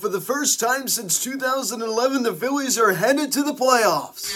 For the first time since 2011, the Phillies are headed to the playoffs.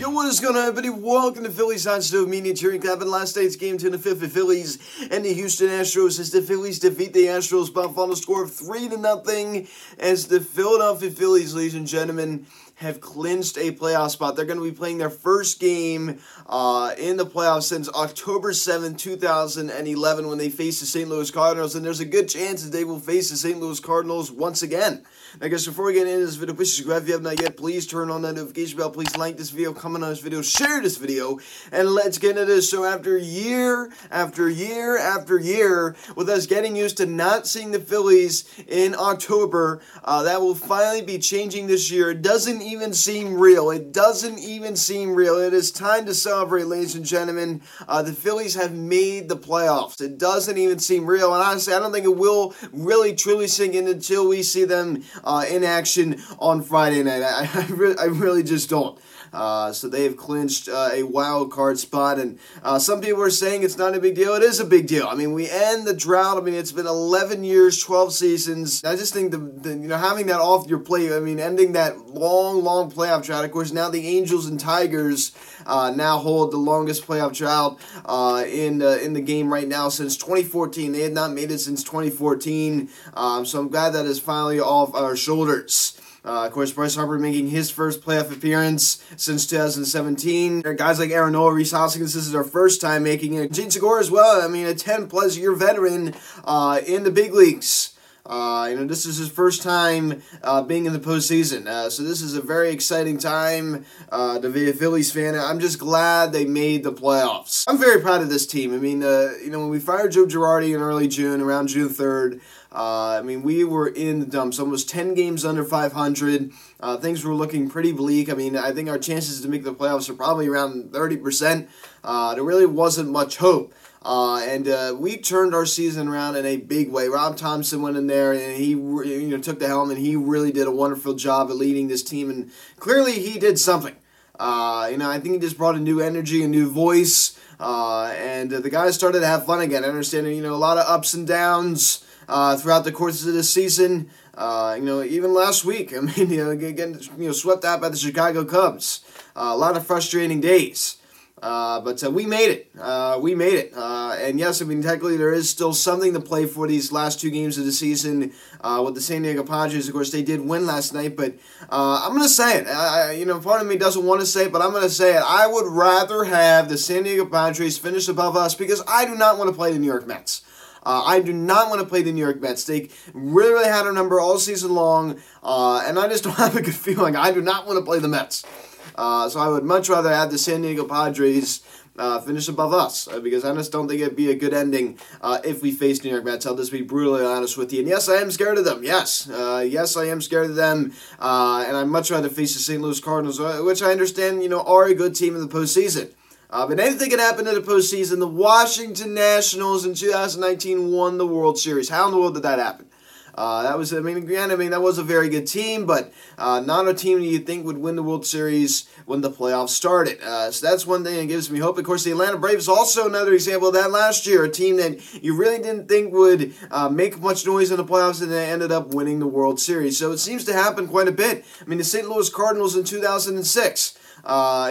Yo, what is going on, everybody? Welcome to Phillies Hot Stove Media Cheering Clap. Last night's game to the fifth, the Phillies and the Houston Astros as the Phillies defeat the Astros by a final score of three to nothing. As the Philadelphia Phillies, ladies and gentlemen, have clinched a playoff spot. They're going to be playing their first game uh, in the playoffs since October 7, 2011, when they faced the St. Louis Cardinals. And there's a good chance that they will face the St. Louis Cardinals once again. I guess before we get into this video, please subscribe if you have not yet. Please turn on that notification bell. Please like this video, comment on this video, share this video, and let's get into this. So after year after year after year, with us getting used to not seeing the Phillies in October, uh, that will finally be changing this year. It doesn't even seem real. It doesn't even seem real. It is time to celebrate, ladies and gentlemen. Uh, the Phillies have made the playoffs. It doesn't even seem real, and honestly, I don't think it will really truly sink in until we see them uh, in action on Friday night. I, I, really, I really just don't. Uh, so they have clinched uh, a wild card spot, and uh, some people are saying it's not a big deal. It is a big deal. I mean, we end the drought. I mean, it's been 11 years, 12 seasons. I just think the, the you know having that off your plate. I mean, ending that long, long playoff drought. Of course, now the Angels and Tigers uh, now hold the longest playoff drought uh, in in the game right now since 2014. They had not made it since 2014. Um, so I'm glad that is finally off our shoulders. Uh, of course, Bryce Harper making his first playoff appearance since 2017. Guys like Aaron Nola, Rhys Hoskins, this is our first time making it. Jean Segura as well. I mean, a 10 plus year veteran uh, in the big leagues. Uh, you know, this is his first time uh, being in the postseason. Uh, so this is a very exciting time uh, to be a Phillies fan. I'm just glad they made the playoffs. I'm very proud of this team. I mean, uh, you know, when we fired Joe Girardi in early June, around June 3rd, uh, I mean, we were in the dumps, almost 10 games under 500. Uh, things were looking pretty bleak. I mean, I think our chances to make the playoffs are probably around 30%. Uh, there really wasn't much hope. Uh, and uh, we turned our season around in a big way. Rob Thompson went in there and he you know took the helm and he really did a wonderful job at leading this team. And clearly he did something. Uh, you know, I think he just brought a new energy, a new voice, uh, and the guys started to have fun again. I understand, you know, a lot of ups and downs uh, throughout the course of this season. Uh, you know, even last week, I mean, you know, getting you know swept out by the Chicago Cubs. Uh, a lot of frustrating days. Uh, but uh, we made it. We made it. And yes, I mean, technically, there is still something to play for these last two games of the season with the San Diego Padres. Of course, they did win last night, but I'm to say it. I, you know, part of me doesn't want to say it, but I'm going to say it. I would rather have the San Diego Padres finish above us because I do not want to play the New York Mets. Uh, I do not want to play the New York Mets. They really, really had our number all season long, uh, and I just don't have a good feeling. I do not want to play the Mets. Uh, so I would much rather have the San Diego Padres uh, finish above us uh, because I just don't think it'd be a good ending uh, if we face New York Mets. I'll just be brutally honest with you. And yes, I am scared of them. Yes, uh, yes, I am scared of them. Uh, and I'd much rather face the St. Louis Cardinals, uh, which I understand, you know, are a good team in the postseason. Uh, but anything can happen in the postseason. The Washington Nationals in 2019 won the World Series. How in the world did that happen? Uh, that was, I mean, again, I mean, that was a very good team, but uh, not a team you think would win the World Series when the playoffs started. Uh, so that's one thing that gives me hope. Of course, the Atlanta Braves also another example of that last year, a team that you really didn't think would uh, make much noise in the playoffs, and they ended up winning the World Series. So it seems to happen quite a bit. I mean, the St. Louis Cardinals in 2006 uh,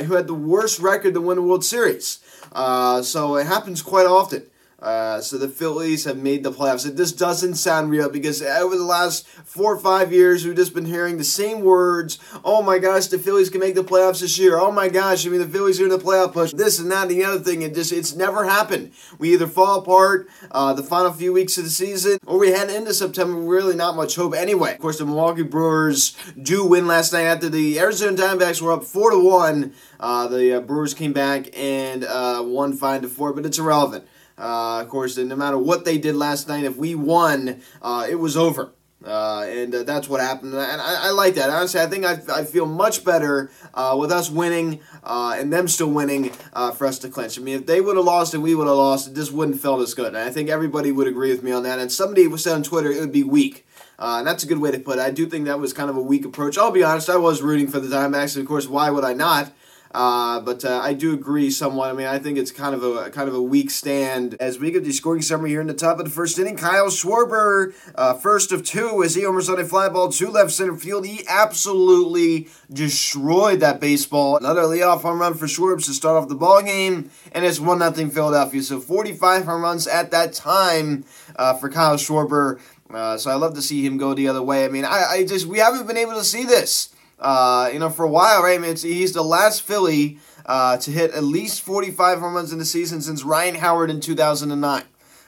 who had the worst record to win a World Series. Uh, so it happens quite often. Uh, so the Phillies have made the playoffs. This doesn't sound real because over the last four or five years, we've just been hearing the same words. Oh my gosh, the Phillies can make the playoffs this year. Oh my gosh, I mean the Phillies are in the playoff push. This and that and the other thing. It just it's never happened. We either fall apart uh, the final few weeks of the season, or we head into September. Really, not much hope anyway. Of course, the Milwaukee Brewers do win last night after the Arizona Diamondbacks were up four to one. Uh, the uh, Brewers came back and uh, won five to four, but it's irrelevant. Uh, of course, no matter what they did last night, if we won, uh, it was over. Uh, and uh, that's what happened. And I, I, like that. Honestly, I think I, I feel much better uh, with us winning uh, and them still winning uh, for us to clinch. I mean, if they would have lost and we would have lost, it just wouldn't felt as good. And I think everybody would agree with me on that. And somebody said on Twitter it would be weak. Uh, and that's a good way to put it. I do think that was kind of a weak approach. I'll be honest, I was rooting for the Diamondbacks. Of course, why would I not? Uh, but uh, I do agree somewhat. I mean, I think it's kind of a kind of a weak stand. As we get the scoring summary here in the top of the first inning, Kyle Schwarber, uh, first of two, as he homers on a fly ball to left center field. He absolutely destroyed that baseball. Another leadoff home run for Schwarber to start off the ball game, and it's one nothing Philadelphia. So 45 home runs at that time uh, for Kyle Schwarber. Uh, so I love to see him go the other way. I mean, I, I just we haven't been able to see this uh, you know, for a while, right? I mean, he's the last Philly uh, to hit at least 45 home runs in the season since Ryan Howard in 2009.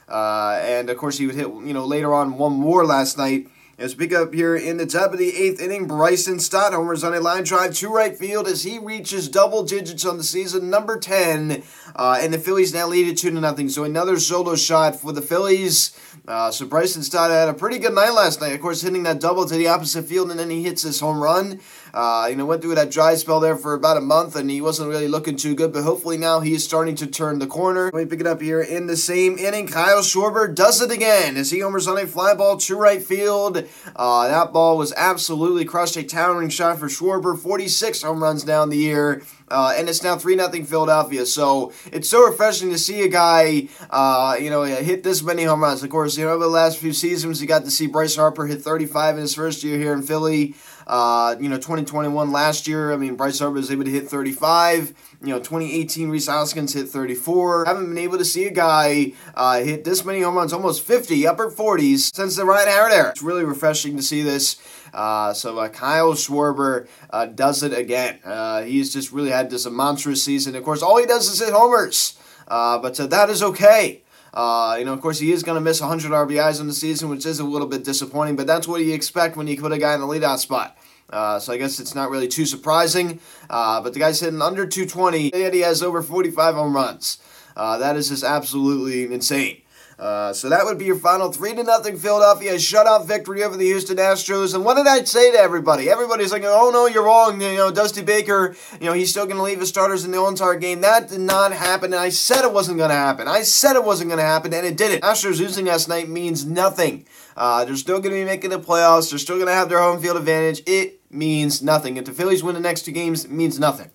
Uh, and of course, he would hit, you know, later on one more last night. As pick up here in the top of the eighth inning, Bryson Stott homers on a line drive to right field as he reaches double digits on the season, number 10. Uh, and the Phillies now lead it 2 to nothing. So another solo shot for the Phillies. Uh, so Bryson Stott had a pretty good night last night. Of course, hitting that double to the opposite field, and then he hits his home run. Uh, you know, went through that dry spell there for about a month, and he wasn't really looking too good. But hopefully now he is starting to turn the corner. Let me pick it up here in the same inning. Kyle Schwarber does it again as he homers on a fly ball to right field. Uh, that ball was absolutely crushed. A towering shot for Schwarber. 46 home runs down the year. Uh, and it's now 3 0 Philadelphia. So it's so refreshing to see a guy, uh, you know, hit this many home runs. Of course, you know, over the last few seasons, you got to see Bryce Harper hit 35 in his first year here in Philly. Uh, you know, 2021 last year, I mean, Bryce Harper was able to hit 35. You know, 2018, Rhys Hoskins hit 34. Haven't been able to see a guy uh, hit this many home runs, almost 50, upper 40s, since the Ryan Howard era. It's really refreshing to see this. Uh, so uh, Kyle Schwarber uh, does it again. Uh, he's just really had this a monstrous season. Of course, all he does is hit homers, uh, but uh, that is okay. Uh, you know, of course, he is going to miss 100 RBIs in the season, which is a little bit disappointing, but that's what you expect when you put a guy in the leadoff spot. Uh, so I guess it's not really too surprising. Uh, but the guy's hitting under 220, and he has over 45 home runs. Uh, that is just absolutely insane. Uh, so that would be your final three to nothing Philadelphia shutout victory over the Houston Astros. And what did I say to everybody? Everybody's like, "Oh no, you're wrong." You know, Dusty Baker. You know, he's still going to leave his starters in the entire game. That did not happen, and I said it wasn't going to happen. I said it wasn't going to happen, and it didn't. Astros losing last night means nothing. Uh, they're still going to be making the playoffs. They're still going to have their home field advantage. It means nothing. If the Phillies win the next two games, it means nothing.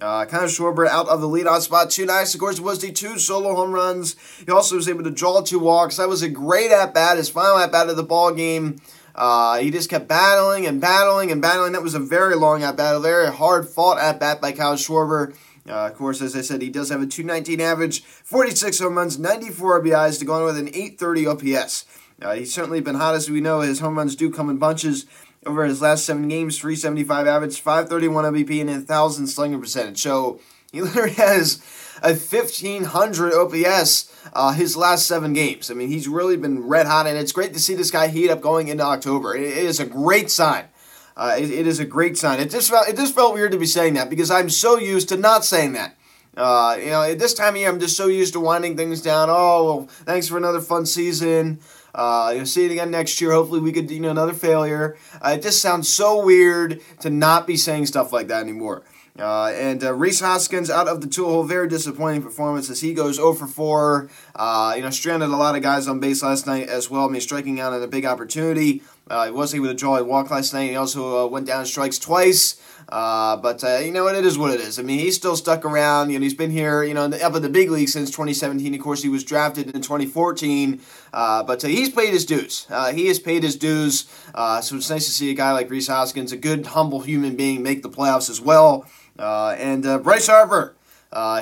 Uh, Kyle Schwarber out of the leadoff spot. Two nice, of course, it was the two solo home runs. He also was able to draw two walks. That was a great at bat. His final at bat of the ball game. Uh, he just kept battling and battling and battling. That was a very long at bat, a very hard fought at bat by Kyle Schwarber. Uh, of course, as I said, he does have a 219 average, 46 home runs, 94 RBIs to go on with an 830 OPS. Uh, he's certainly been hot as we know. His home runs do come in bunches over his last seven games 375 average, 531 OBP, and a 1,000 slugging percentage. So he literally has a 1,500 OPS uh, his last seven games. I mean, he's really been red hot, and it's great to see this guy heat up going into October. it, it is a great sign. Uh, it, it is a great sign. It just felt it just felt weird to be saying that because I'm so used to not saying that. Uh, you know, at this time of year, I'm just so used to winding things down. Oh, well, thanks for another fun season. Uh, you'll see it again next year. Hopefully, we could, you know, another failure. Uh, it just sounds so weird to not be saying stuff like that anymore. Uh, and uh, Rhys Hoskins out of the two hole, very disappointing performance as he goes 0 for 4. Uh, you know, stranded a lot of guys on base last night as well. I mean, striking out at a big opportunity. Uh, he was able to draw a walk last night. He also uh, went down strikes twice. Uh, but uh, you know what? It is what it is. I mean, he's still stuck around. You know, he's been here, you know, up in the big league since 2017. Of course, he was drafted in 2014. Uh, but uh, he's paid his dues. He has paid his dues. So it's nice to see a guy like Rhys Hoskins, a good, humble human being, make the playoffs as well. and Bryce Harper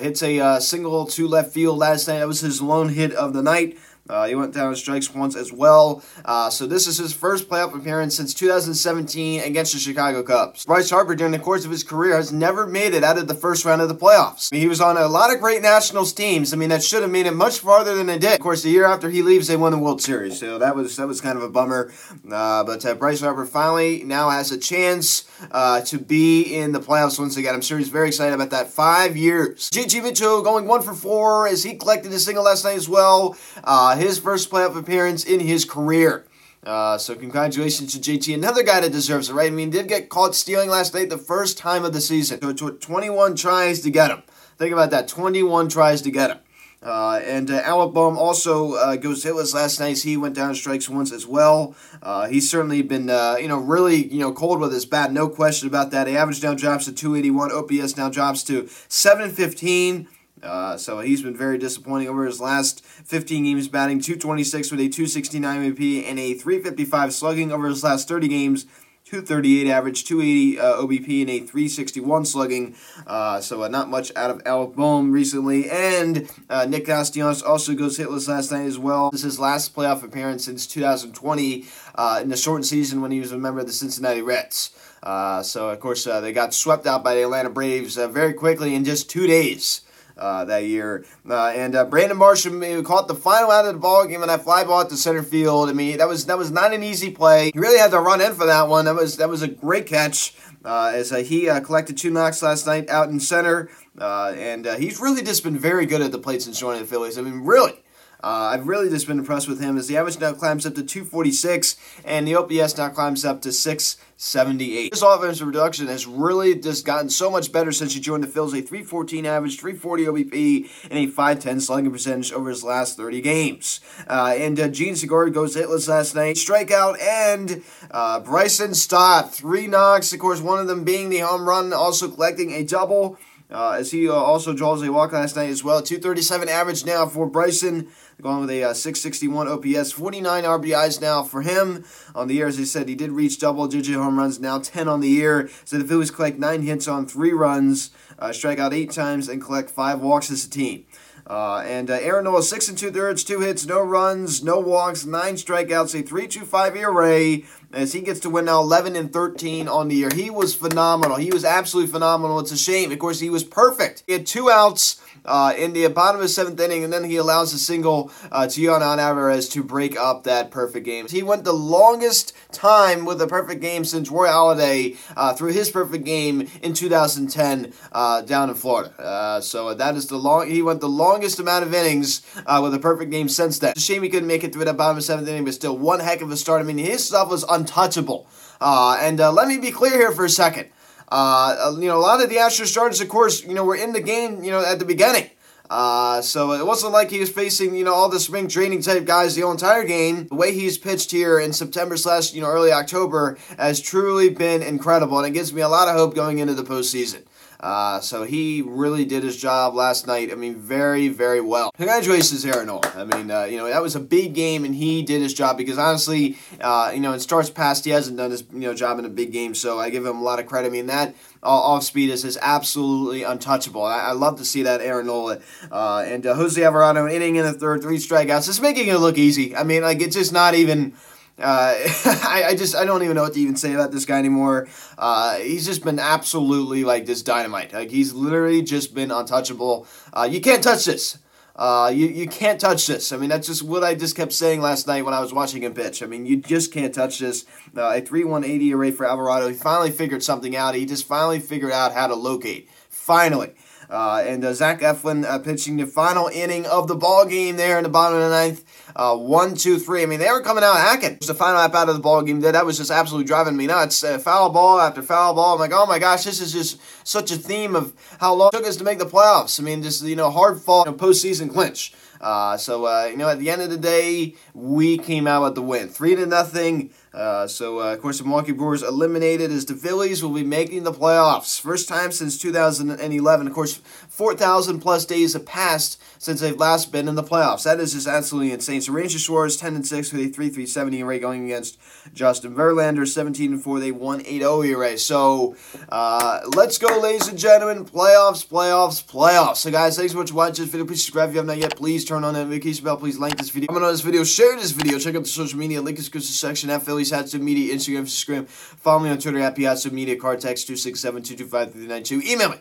hits a single to left field last night. That was his lone hit of the night. Uh, he went down in strikes once as well. Uh, so this is his first playoff appearance since 2017 against the Chicago Cubs. Bryce Harper, during the course of his career, has never made it out of the first round of the playoffs. I mean, he was on a lot of great Nationals teams. I mean, that should have made it much farther than it did. Of course, the year after he leaves, they won the World Series. So that was that was kind of a bummer. Uh, but uh, Bryce Harper finally now has a chance uh, to be in the playoffs once again. I'm sure he's very excited about that. Five years. JT Mitchell going one for four as he collected a single last night as well. Uh, his first playoff appearance in his career. Uh, so congratulations to JT, another guy that deserves it, right? I mean, did get caught stealing last night the first time of the season. So it took 21 tries to get him. Think about that, 21 tries to get him. Uh, and uh, Bohm also uh, goes hitless last night. He went down strikes once as well. Uh, he's certainly been, uh, you know, really, you know, cold with his bat. No question about that. Average now drops to 281. OPS now drops to 715. Uh, so he's been very disappointing over his last 15 games, batting 226 with a 269 OBP and a 355 slugging over his last 30 games. 238 average, 280 uh, OBP, and a 361 slugging. Uh, so uh, not much out of Alec Bohm recently. And uh, Nick Castellanos also goes hitless last night as well. This is his last playoff appearance since 2020 uh, in the shortened season when he was a member of the Cincinnati Reds. Uh, so, of course, they got swept out by the Atlanta Braves very quickly in just two days that year. Uh, and uh, Brandon Marsh caught the final out of the ball game on that fly ball the center field. I mean, that was that was not an easy play. He really had to run in for that one. That was that was a great catch. Uh, as uh, he uh, collected two knocks last night out in center, and he's really just been very good at the plate since joining the Phillies. I mean, really, uh, I've really just been impressed with him as the average now climbs up to 246 and the OPS now climbs up to 678. This offensive production has really just gotten so much better since he joined the Phils. A 314 average, 340 OBP, and a 510 slugging percentage over his last 30 games. Uh, and uh, Jean Segura goes hitless last night. Strikeout and uh, Bryson Stott, three knocks. Of course, one of them being the home run, also collecting a double. Uh, as he uh, also draws a walk last night as well. 237 average now for Bryson, going with a uh, 661 OPS. 49 RBIs now for him on the year. As I said, he did reach double digit home runs, now 10 on the year. So the Phillies collect nine hits on three runs, uh, strike out eight times, and collect five walks as a team. Uh, and uh, Aaron Nola, six and two thirds, two hits, no runs, no walks, nine strikeouts, a 3.25 ERA as he gets to win now 11 and 13 on the year. He was phenomenal. He was absolutely phenomenal. It's a shame. Of course, he was perfect. He had two outs uh, in the bottom of the seventh inning, and then he allows a single uh, to Yordan Alvarez to break up that perfect game. He went the longest time with a perfect game since Roy Halladay uh, threw his perfect game in 2010 uh, down in Florida. Uh, so that is the long. He went the longest amount of innings uh, with a perfect game since then. It's a shame he couldn't make it through that bottom of the seventh inning, but still one heck of a start. I mean, his stuff was untouchable. and let me be clear here for a second. Uh, you know, a lot of the Astros starters, of course, you know, were in the game, you know, at the beginning. Uh, so it wasn't like he was facing, you know, all the spring training type guys the entire game. The way he's pitched here in September slash, you know, early October has truly been incredible, and it gives me a lot of hope going into the postseason. Uh, so he really did his job last night. I mean, very, very well. Congratulations, Aaron. I mean, uh, you know, that was a big game, and he did his job because honestly, uh, you know, in starts past, he hasn't done his you know job in a big game. So I give him a lot of credit. I mean, that off speed is, is absolutely untouchable. I, I love to see that Aaron Nola uh, and uh, Jose Alvarado inning in the third, three strikeouts. It's making it look easy. I mean, like it's just not even. Uh, I, I, just I don't even know what to even say about this guy anymore. Uh, he's just been absolutely like this dynamite. Like he's literally just been untouchable. Uh, you can't touch this. Uh, you, you can't touch this. I mean, that's just what I just kept saying last night when I was watching him pitch. I mean, you just can't touch this. Uh, a 3 180 ERA for Alvarado. He finally figured something out. He just finally figured out how to locate. Finally. Uh, and uh, Zach Eflin uh, pitching the final inning of the ball game there in the bottom of the ninth. Uh, one, two, three. I mean, they were coming out hacking. It was the final lap out of the ball game. That was just absolutely driving me nuts. Uh, foul ball after foul ball. I'm like, oh my gosh, this is just such a theme of how long it took us to make the playoffs. I mean, just you know, hard fought you know, postseason clinch. Uh, so uh, you know, at the end of the day, we came out with the win, three to nothing. Uh, so, uh, of course, the Milwaukee Brewers eliminated as the Phillies will be making the playoffs. First time since 2011. Of course, 4,000 plus days have passed since they've last been in the playoffs. That is just absolutely insane. So, Ranger Suarez 10 and 6 with a 3.370 ERA going against Justin Verlander 17 and 4. They won 8 0 ERA. So, uh, let's go, ladies and gentlemen. Playoffs, playoffs, playoffs. So, guys, thanks so much for watching this video. Please subscribe if you have not yet. Please turn on the notification bell. Please like this video. Comment on this video. Share this video. Check out the social media. Link in the description section at Phillies Hats Media, Instagram, Instagram. Follow me on Twitter at Piazza Media. Card text 267-225-392. Email me.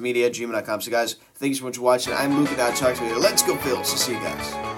Media at gmail.com. So, guys, thank you so much for watching. I'm Luke, and I'll talk to you later. Let's go, Phils. See you guys.